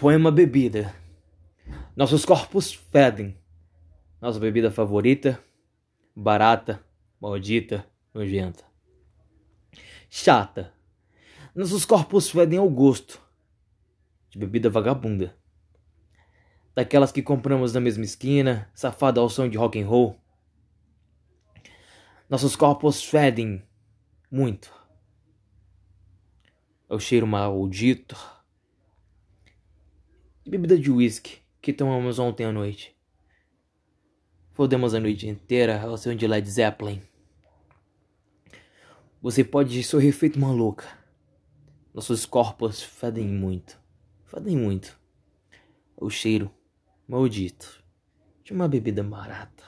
Poema Bebida. Nossos corpos fedem. Nossa bebida favorita, barata, maldita, nojenta. Chata. Nossos corpos fedem ao gosto de bebida vagabunda. Daquelas que compramos na mesma esquina, safada ao som de rock and roll. Nossos corpos fedem muito. É o cheiro maldito bebida de uísque que tomamos ontem à noite. Fodemos a noite inteira ao som de Led Zeppelin. Você pode sorrir feito uma louca. Nossos corpos fedem muito. Fedem muito. O cheiro maldito de uma bebida barata.